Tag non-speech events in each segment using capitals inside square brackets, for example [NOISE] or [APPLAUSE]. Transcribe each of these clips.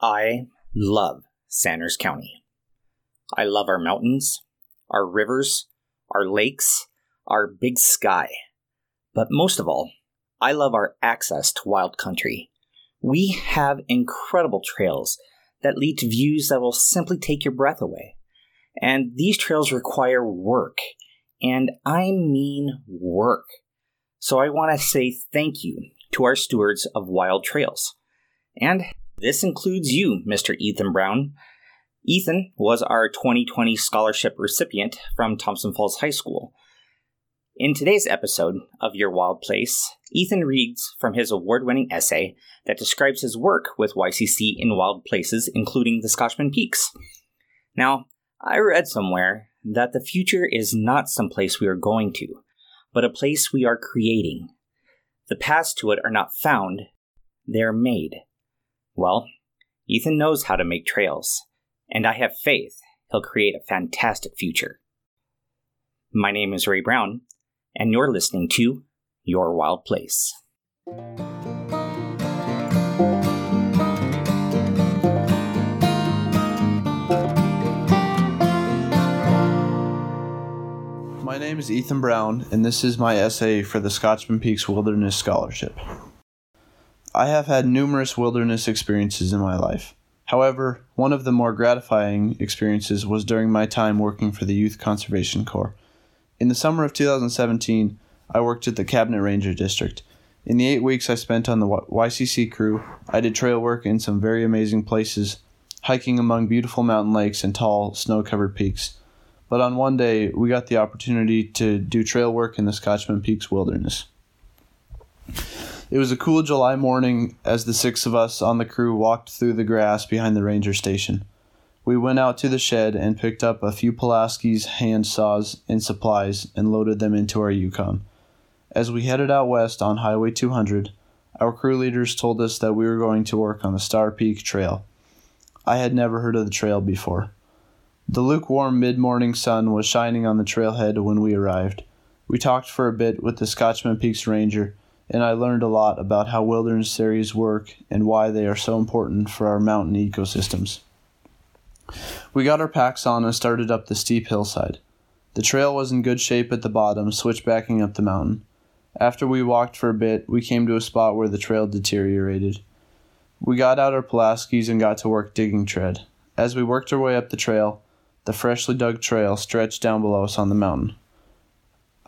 I love Sanders County. I love our mountains, our rivers, our lakes, our big sky. But most of all, I love our access to wild country. We have incredible trails that lead to views that will simply take your breath away. And these trails require work. And I mean work. So I want to say thank you to our stewards of wild trails. And this includes you, Mr. Ethan Brown. Ethan was our 2020 scholarship recipient from Thompson Falls High School. In today's episode of Your Wild Place, Ethan reads from his award winning essay that describes his work with YCC in wild places, including the Scotchman Peaks. Now, I read somewhere that the future is not some place we are going to, but a place we are creating. The paths to it are not found, they are made. Well, Ethan knows how to make trails, and I have faith he'll create a fantastic future. My name is Ray Brown, and you're listening to Your Wild Place. My name is Ethan Brown, and this is my essay for the Scotchman Peaks Wilderness Scholarship. I have had numerous wilderness experiences in my life. However, one of the more gratifying experiences was during my time working for the Youth Conservation Corps. In the summer of 2017, I worked at the Cabinet Ranger District. In the eight weeks I spent on the YCC crew, I did trail work in some very amazing places, hiking among beautiful mountain lakes and tall, snow covered peaks. But on one day, we got the opportunity to do trail work in the Scotchman Peaks Wilderness. It was a cool July morning as the six of us on the crew walked through the grass behind the ranger station. We went out to the shed and picked up a few Pulaski's hand saws and supplies and loaded them into our Yukon. As we headed out west on Highway 200, our crew leaders told us that we were going to work on the Star Peak Trail. I had never heard of the trail before. The lukewarm mid morning sun was shining on the trailhead when we arrived. We talked for a bit with the Scotchman Peaks Ranger and I learned a lot about how wilderness areas work and why they are so important for our mountain ecosystems. We got our packs on and started up the steep hillside. The trail was in good shape at the bottom, switchbacking up the mountain. After we walked for a bit, we came to a spot where the trail deteriorated. We got out our Pulaskis and got to work digging tread. As we worked our way up the trail, the freshly dug trail stretched down below us on the mountain.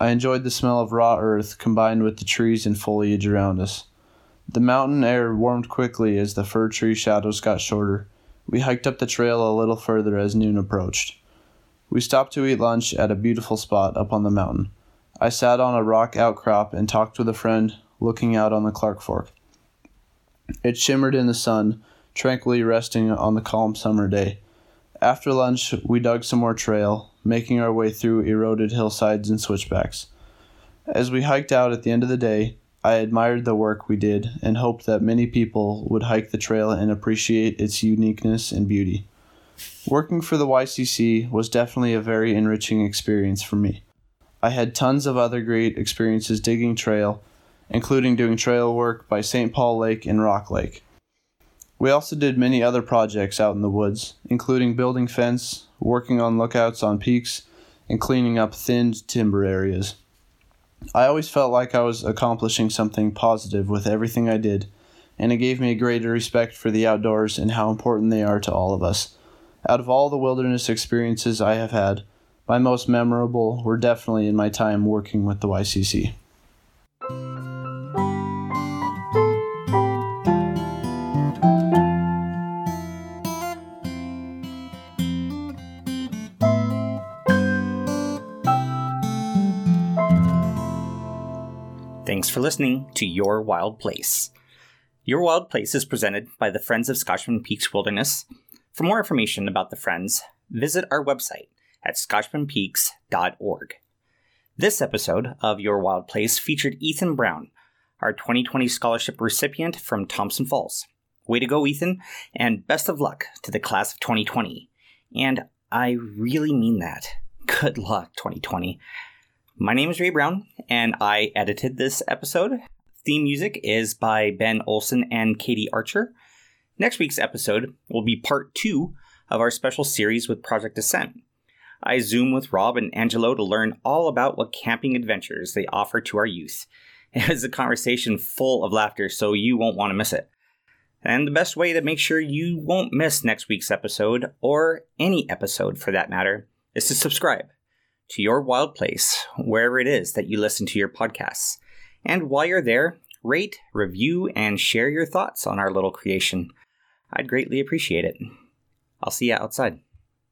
I enjoyed the smell of raw earth combined with the trees and foliage around us. The mountain air warmed quickly as the fir tree shadows got shorter. We hiked up the trail a little further as noon approached. We stopped to eat lunch at a beautiful spot up on the mountain. I sat on a rock outcrop and talked with a friend looking out on the Clark Fork. It shimmered in the sun, tranquilly resting on the calm summer day. After lunch, we dug some more trail, making our way through eroded hillsides and switchbacks. As we hiked out at the end of the day, I admired the work we did and hoped that many people would hike the trail and appreciate its uniqueness and beauty. Working for the YCC was definitely a very enriching experience for me. I had tons of other great experiences digging trail, including doing trail work by St. Paul Lake and Rock Lake. We also did many other projects out in the woods, including building fence, working on lookouts on peaks, and cleaning up thinned timber areas. I always felt like I was accomplishing something positive with everything I did, and it gave me a greater respect for the outdoors and how important they are to all of us. Out of all the wilderness experiences I have had, my most memorable were definitely in my time working with the YCC. Thanks for listening to Your Wild Place. Your Wild Place is presented by the Friends of Scotchman Peaks Wilderness. For more information about the Friends, visit our website at scotchmanpeaks.org. This episode of Your Wild Place featured Ethan Brown, our 2020 scholarship recipient from Thompson Falls. Way to go, Ethan, and best of luck to the class of 2020. And I really mean that. Good luck, 2020. My name is Ray Brown, and I edited this episode. Theme music is by Ben Olson and Katie Archer. Next week's episode will be part two of our special series with Project Ascent. I Zoom with Rob and Angelo to learn all about what camping adventures they offer to our youth. [LAUGHS] It was a conversation full of laughter, so you won't want to miss it. And the best way to make sure you won't miss next week's episode, or any episode for that matter, is to subscribe to your wild place, wherever it is that you listen to your podcasts. And while you're there, rate, review, and share your thoughts on our little creation. I'd greatly appreciate it. I'll see you outside.